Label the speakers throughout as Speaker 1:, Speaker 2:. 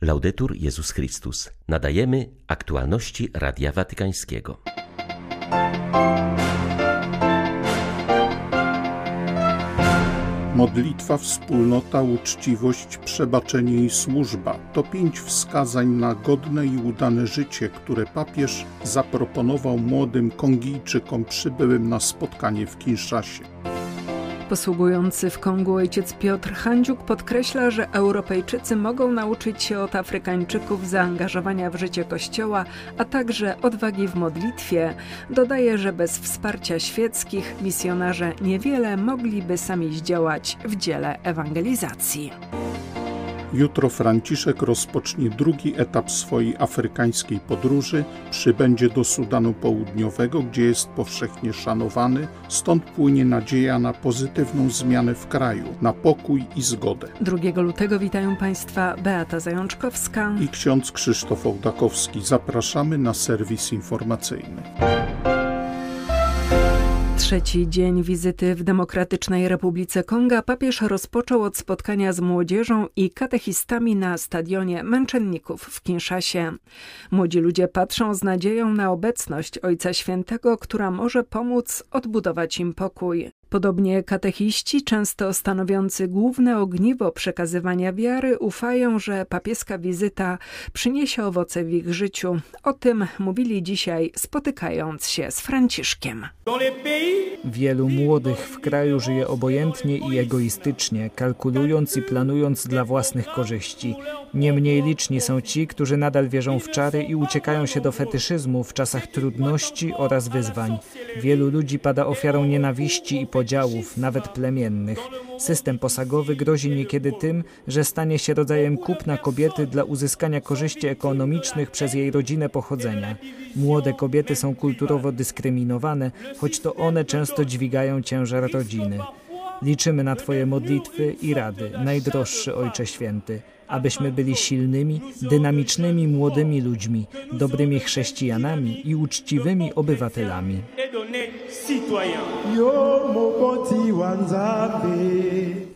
Speaker 1: Laudetur Jezus Chrystus. Nadajemy aktualności Radia Watykańskiego.
Speaker 2: Modlitwa, wspólnota, uczciwość, przebaczenie i służba to pięć wskazań na godne i udane życie, które papież zaproponował młodym Kongijczykom przybyłym na spotkanie w Kinszasie.
Speaker 3: Posługujący w Kongu ojciec Piotr Handziuk podkreśla, że Europejczycy mogą nauczyć się od Afrykańczyków zaangażowania w życie Kościoła, a także odwagi w modlitwie. Dodaje, że bez wsparcia świeckich misjonarze niewiele mogliby sami zdziałać w dziele ewangelizacji.
Speaker 2: Jutro Franciszek rozpocznie drugi etap swojej afrykańskiej podróży. Przybędzie do Sudanu Południowego, gdzie jest powszechnie szanowany, stąd płynie nadzieja na pozytywną zmianę w kraju, na pokój i zgodę.
Speaker 3: 2 lutego witają Państwa Beata Zajączkowska
Speaker 2: i ksiądz Krzysztof Ołdakowski. Zapraszamy na serwis informacyjny.
Speaker 3: Trzeci dzień wizyty w Demokratycznej Republice Konga papież rozpoczął od spotkania z młodzieżą i katechistami na stadionie męczenników w Kinszasie. Młodzi ludzie patrzą z nadzieją na obecność Ojca Świętego, która może pomóc odbudować im pokój. Podobnie katechiści, często stanowiący główne ogniwo przekazywania wiary, ufają, że papieska wizyta przyniesie owoce w ich życiu. O tym mówili dzisiaj, spotykając się z Franciszkiem.
Speaker 4: Wielu młodych w kraju żyje obojętnie i egoistycznie, kalkulując i planując dla własnych korzyści. Niemniej liczni są ci, którzy nadal wierzą w czary i uciekają się do fetyszyzmu w czasach trudności oraz wyzwań. Wielu ludzi pada ofiarą nienawiści i podziałów, nawet plemiennych. System posagowy grozi niekiedy tym, że stanie się rodzajem kupna kobiety dla uzyskania korzyści ekonomicznych przez jej rodzinę pochodzenia. Młode kobiety są kulturowo dyskryminowane, choć to one często dźwigają ciężar rodziny. Liczymy na Twoje modlitwy i rady, najdroższy Ojcze Święty abyśmy byli silnymi, dynamicznymi młodymi ludźmi, dobrymi chrześcijanami i uczciwymi obywatelami.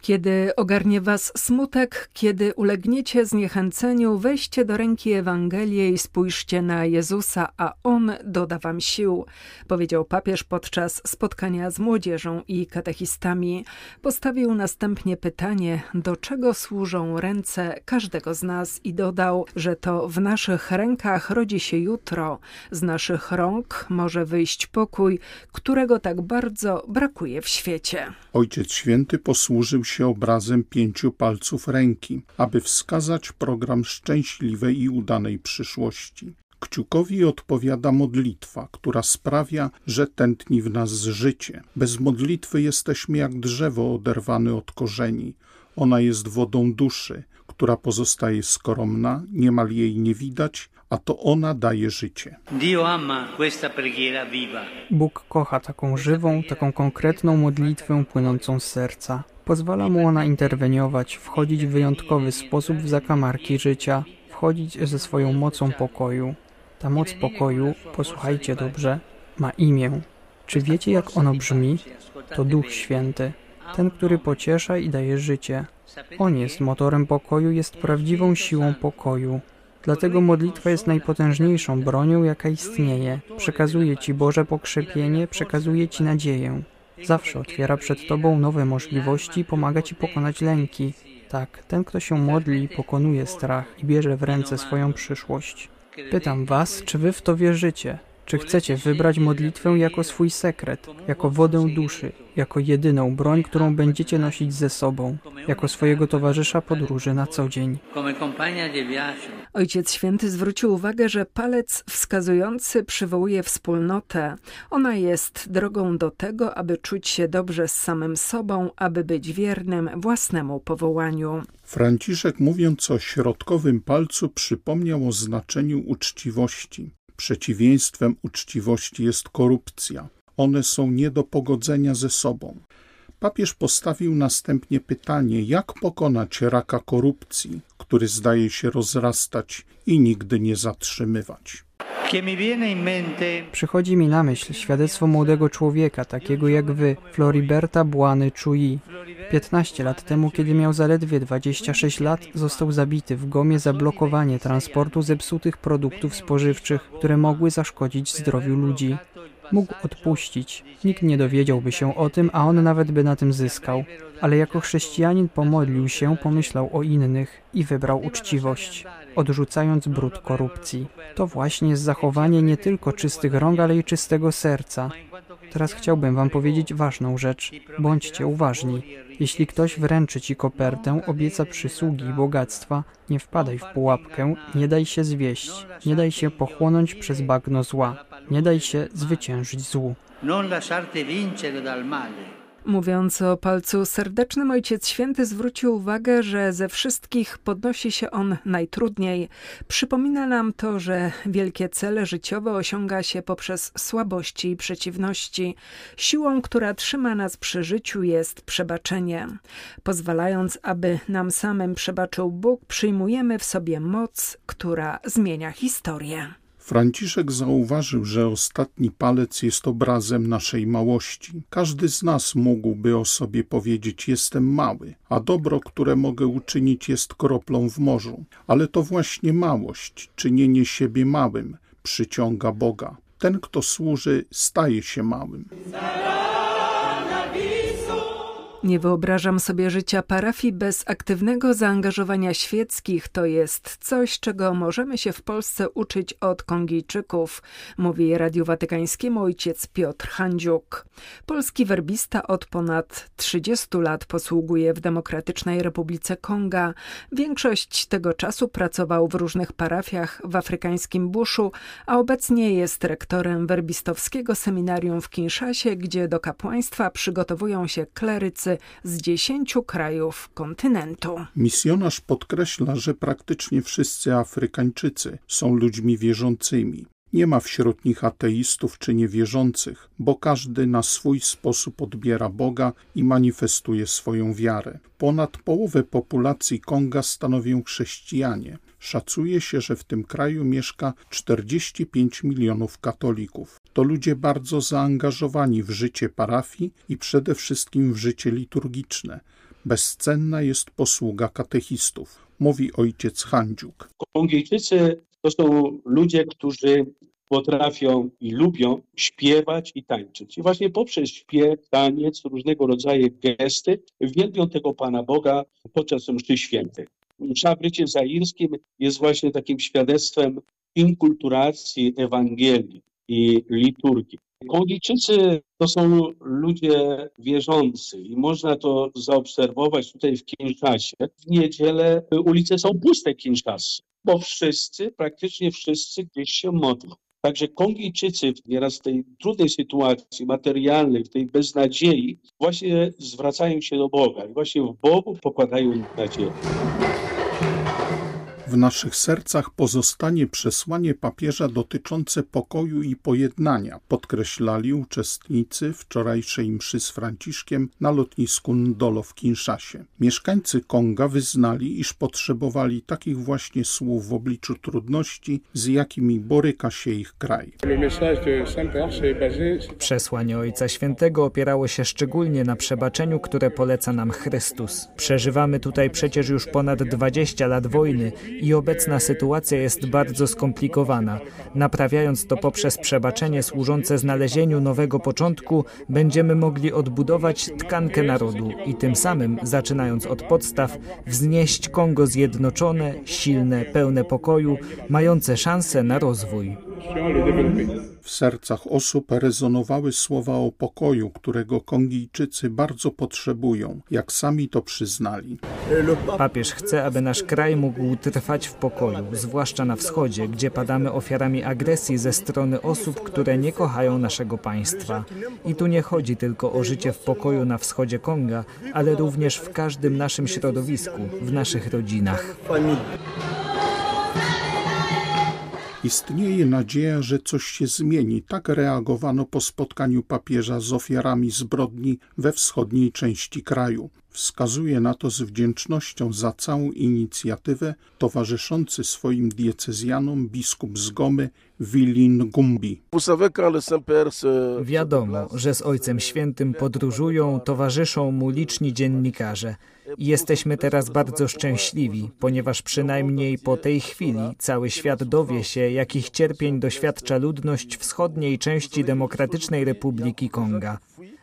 Speaker 3: Kiedy ogarnie was smutek, kiedy ulegniecie zniechęceniu, weźcie do ręki Ewangelię i spójrzcie na Jezusa, a On doda wam sił, powiedział papież podczas spotkania z młodzieżą i katechistami. Postawił następnie pytanie, do czego służą ręce każdego z nas i dodał, że to w naszych rękach rodzi się jutro, z naszych rąk może wyjść pokój, którego tak bardzo brakuje w świecie.
Speaker 2: Ojciec Święty posłużył się obrazem pięciu palców ręki, aby wskazać program szczęśliwej i udanej przyszłości. Kciukowi odpowiada modlitwa, która sprawia, że tętni w nas życie. Bez modlitwy jesteśmy jak drzewo oderwane od korzeni. Ona jest wodą duszy, która pozostaje skromna, niemal jej nie widać, a to ona daje życie.
Speaker 5: Bóg kocha taką żywą, taką konkretną modlitwę płynącą z serca. Pozwala mu ona interweniować, wchodzić w wyjątkowy sposób w zakamarki życia, wchodzić ze swoją mocą pokoju. Ta moc pokoju, posłuchajcie dobrze, ma imię. Czy wiecie, jak ono brzmi? To Duch Święty, ten, który pociesza i daje życie. On jest motorem pokoju, jest prawdziwą siłą pokoju. Dlatego modlitwa jest najpotężniejszą bronią, jaka istnieje. Przekazuje Ci Boże pokrzepienie, przekazuje Ci nadzieję. Zawsze otwiera przed Tobą nowe możliwości, pomaga Ci pokonać lęki. Tak, ten, kto się modli, pokonuje strach i bierze w ręce swoją przyszłość. Pytam Was, czy Wy w to wierzycie? Czy chcecie wybrać modlitwę jako swój sekret, jako wodę duszy, jako jedyną broń, którą będziecie nosić ze sobą, jako swojego towarzysza podróży na co dzień?
Speaker 3: Ojciec Święty zwrócił uwagę, że palec wskazujący przywołuje wspólnotę. Ona jest drogą do tego, aby czuć się dobrze z samym sobą, aby być wiernym własnemu powołaniu.
Speaker 2: Franciszek, mówiąc o środkowym palcu, przypomniał o znaczeniu uczciwości. Przeciwieństwem uczciwości jest korupcja. One są nie do pogodzenia ze sobą. Papież postawił następnie pytanie, jak pokonać raka korupcji, który zdaje się rozrastać i nigdy nie zatrzymywać.
Speaker 5: Przychodzi mi na myśl świadectwo młodego człowieka, takiego jak wy, Floriberta Błany Chui. 15 lat temu, kiedy miał zaledwie 26 lat, został zabity w Gomie za blokowanie transportu zepsutych produktów spożywczych, które mogły zaszkodzić zdrowiu ludzi. Mógł odpuścić. Nikt nie dowiedziałby się o tym, a on nawet by na tym zyskał. Ale jako chrześcijanin pomodlił się, pomyślał o innych i wybrał uczciwość, odrzucając brud korupcji. To właśnie jest zachowanie nie tylko czystych rąk, ale i czystego serca. Teraz chciałbym Wam powiedzieć ważną rzecz. Bądźcie uważni. Jeśli ktoś wręczy Ci kopertę, obieca przysługi i bogactwa, nie wpadaj w pułapkę, nie daj się zwieść, nie daj się pochłonąć przez bagno zła, nie daj się zwyciężyć złu.
Speaker 3: Mówiąc o palcu serdecznym, Ojciec Święty zwrócił uwagę, że ze wszystkich podnosi się on najtrudniej. Przypomina nam to, że wielkie cele życiowe osiąga się poprzez słabości i przeciwności. Siłą, która trzyma nas przy życiu, jest przebaczenie. Pozwalając, aby nam samym przebaczył Bóg, przyjmujemy w sobie moc, która zmienia historię.
Speaker 2: Franciszek zauważył, że ostatni palec jest obrazem naszej małości. Każdy z nas mógłby o sobie powiedzieć: Jestem mały, a dobro, które mogę uczynić, jest kroplą w morzu. Ale to właśnie małość, czynienie siebie małym, przyciąga Boga. Ten, kto służy, staje się małym.
Speaker 3: Nie wyobrażam sobie życia parafii bez aktywnego zaangażowania świeckich. To jest coś, czego możemy się w Polsce uczyć od Kongijczyków, mówi Radiu Watykańskiemu ojciec Piotr Handziuk. Polski werbista od ponad 30 lat posługuje w Demokratycznej Republice Konga. Większość tego czasu pracował w różnych parafiach w afrykańskim buszu, a obecnie jest rektorem werbistowskiego seminarium w Kinszasie, gdzie do kapłaństwa przygotowują się klerycy z dziesięciu krajów kontynentu.
Speaker 2: Misjonarz podkreśla, że praktycznie wszyscy Afrykańczycy są ludźmi wierzącymi. Nie ma wśród nich ateistów czy niewierzących, bo każdy na swój sposób odbiera Boga i manifestuje swoją wiarę. Ponad połowę populacji Konga stanowią chrześcijanie. Szacuje się, że w tym kraju mieszka 45 milionów katolików. To ludzie bardzo zaangażowani w życie parafii i przede wszystkim w życie liturgiczne. Bezcenna jest posługa katechistów, mówi ojciec Handziuk.
Speaker 6: Kongijczycy to są ludzie, którzy potrafią i lubią śpiewać i tańczyć. I właśnie poprzez śpiew, taniec, różnego rodzaju gesty wielbią tego Pana Boga podczas mszy świętej. Msza w rycie zairskim jest właśnie takim świadectwem inkulturacji Ewangelii i liturgii. Kongijczycy to są ludzie wierzący i można to zaobserwować tutaj w Kinszasie. W niedzielę ulice są puste Kinszasy, bo wszyscy, praktycznie wszyscy gdzieś się modlą. Także Kongijczycy nieraz w tej trudnej sytuacji materialnej, w tej beznadziei, właśnie zwracają się do Boga i właśnie w Bogu pokładają nadzieję.
Speaker 2: W naszych sercach pozostanie przesłanie papieża dotyczące pokoju i pojednania, podkreślali uczestnicy wczorajszej mszy z Franciszkiem na lotnisku Ndolo w Kinszasie. Mieszkańcy Konga wyznali, iż potrzebowali takich właśnie słów w obliczu trudności, z jakimi boryka się ich kraj.
Speaker 4: Przesłanie Ojca Świętego opierało się szczególnie na przebaczeniu, które poleca nam Chrystus. Przeżywamy tutaj przecież już ponad 20 lat wojny i obecna sytuacja jest bardzo skomplikowana. Naprawiając to poprzez przebaczenie służące znalezieniu nowego początku, będziemy mogli odbudować tkankę narodu i tym samym, zaczynając od podstaw, wznieść Kongo zjednoczone, silne, pełne pokoju, mające szansę na rozwój.
Speaker 2: W sercach osób rezonowały słowa o pokoju, którego Kongijczycy bardzo potrzebują, jak sami to przyznali.
Speaker 4: Papież chce, aby nasz kraj mógł trwać w pokoju, zwłaszcza na wschodzie, gdzie padamy ofiarami agresji ze strony osób, które nie kochają naszego państwa. I tu nie chodzi tylko o życie w pokoju na wschodzie Konga, ale również w każdym naszym środowisku, w naszych rodzinach.
Speaker 2: Istnieje nadzieja, że coś się zmieni. Tak reagowano po spotkaniu papieża z ofiarami zbrodni we wschodniej części kraju. Wskazuje na to z wdzięcznością za całą inicjatywę towarzyszący swoim diecezjanom biskup z Gomy Wilin Gumbi.
Speaker 4: Wiadomo, że z Ojcem Świętym podróżują, towarzyszą mu liczni dziennikarze. Jesteśmy teraz bardzo szczęśliwi, ponieważ przynajmniej po tej chwili cały świat dowie się, jakich cierpień doświadcza ludność wschodniej części Demokratycznej Republiki Konga.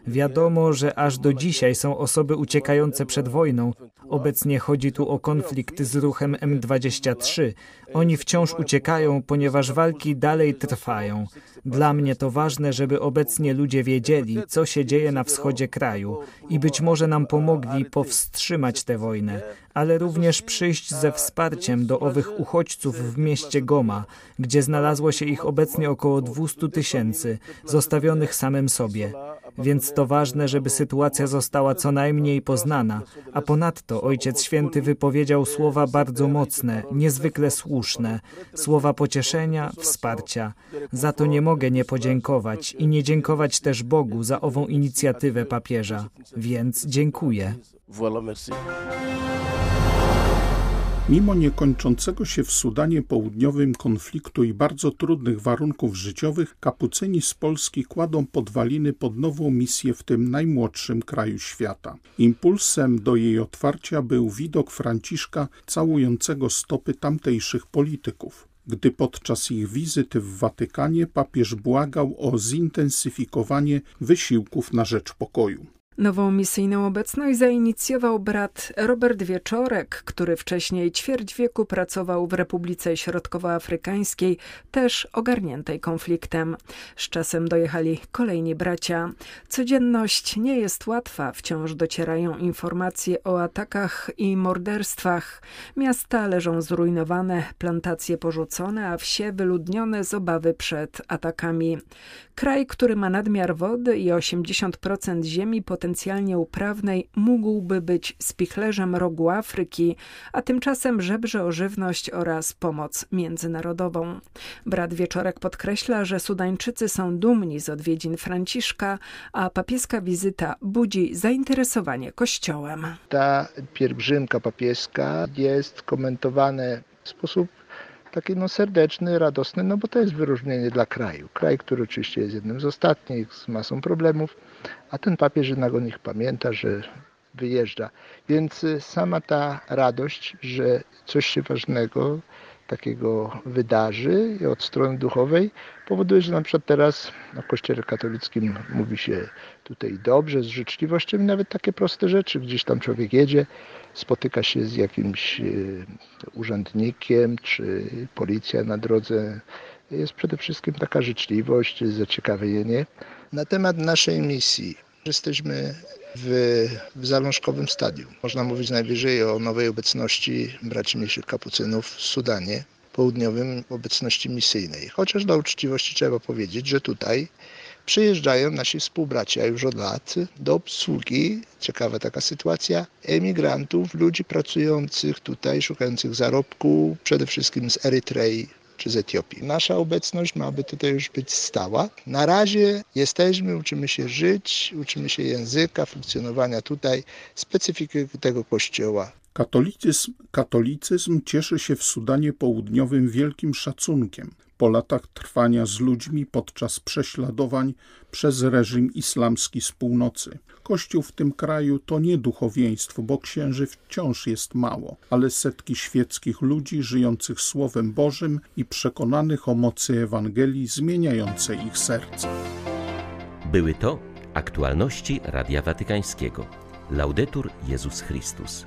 Speaker 4: Wiadomo, że aż do dzisiaj są osoby uciekające przed wojną. Obecnie chodzi tu o konflikt z ruchem M23. Oni wciąż uciekają, ponieważ walki dalej trwają. Dla mnie to ważne, żeby obecnie ludzie wiedzieli, co się dzieje na wschodzie kraju i być może nam pomogli powstrzymać tę wojnę, ale również przyjść ze wsparciem do owych uchodźców w mieście Goma, gdzie znalazło się ich obecnie około 200 tysięcy, zostawionych samym sobie. Więc to ważne, żeby sytuacja została co najmniej poznana, a ponadto Ojciec Święty wypowiedział słowa bardzo mocne, niezwykle słuszne, słowa pocieszenia, wsparcia. Za to nie mogę nie podziękować i nie dziękować też Bogu za ową inicjatywę papieża. Więc dziękuję. Voilà, merci.
Speaker 2: Mimo niekończącego się w Sudanie Południowym konfliktu i bardzo trudnych warunków życiowych, kapucyni z Polski kładą podwaliny pod nową misję w tym najmłodszym kraju świata. Impulsem do jej otwarcia był widok Franciszka całującego stopy tamtejszych polityków gdy podczas ich wizyty w Watykanie papież błagał o zintensyfikowanie wysiłków na rzecz pokoju.
Speaker 3: Nową misyjną obecność zainicjował brat Robert Wieczorek, który wcześniej ćwierć wieku pracował w Republice Środkowoafrykańskiej, też ogarniętej konfliktem. Z czasem dojechali kolejni bracia. Codzienność nie jest łatwa, wciąż docierają informacje o atakach i morderstwach. Miasta leżą zrujnowane, plantacje porzucone, a wsie wyludnione z obawy przed atakami. Kraj, który ma nadmiar wody i 80% ziemi potencjalnie uprawnej, mógłby być spichlerzem rogu Afryki, a tymczasem żebrze o żywność oraz pomoc międzynarodową. Brat Wieczorek podkreśla, że Sudańczycy są dumni z odwiedzin Franciszka, a papieska wizyta budzi zainteresowanie Kościołem.
Speaker 7: Ta pielgrzymka papieska jest komentowana w sposób taki no serdeczny, radosny, no bo to jest wyróżnienie dla kraju. Kraj, który oczywiście jest jednym z ostatnich, z masą problemów, a ten papież jednak o nich pamięta, że wyjeżdża. Więc y, sama ta radość, że coś się ważnego takiego wydarzy od strony duchowej powoduje, że na przykład teraz o Kościele katolickim mówi się tutaj dobrze, z życzliwością i nawet takie proste rzeczy. Gdzieś tam człowiek jedzie, spotyka się z jakimś e, urzędnikiem, czy policja na drodze. Jest przede wszystkim taka życzliwość, zaciekawienie. Na temat naszej misji. Jesteśmy w, w zalążkowym stadium. Można mówić najwyżej o nowej obecności braci mniejszych kapucynów w Sudanie południowym, obecności misyjnej. Chociaż dla uczciwości trzeba powiedzieć, że tutaj przyjeżdżają nasi współbracia już od lat do obsługi, ciekawa taka sytuacja, emigrantów, ludzi pracujących tutaj, szukających zarobku, przede wszystkim z Erytrei, czy z Etiopii. Nasza obecność ma by tutaj już być stała. Na razie jesteśmy, uczymy się żyć, uczymy się języka, funkcjonowania tutaj, specyfiki tego kościoła.
Speaker 2: Katolicyzm, katolicyzm cieszy się w Sudanie Południowym wielkim szacunkiem po latach trwania z ludźmi podczas prześladowań przez reżim islamski z północy. Kościół w tym kraju to nie duchowieństwo, bo księży wciąż jest mało, ale setki świeckich ludzi żyjących Słowem Bożym i przekonanych o mocy Ewangelii zmieniającej ich serce.
Speaker 1: Były to aktualności Radia Watykańskiego. Laudetur Jezus Chrystus.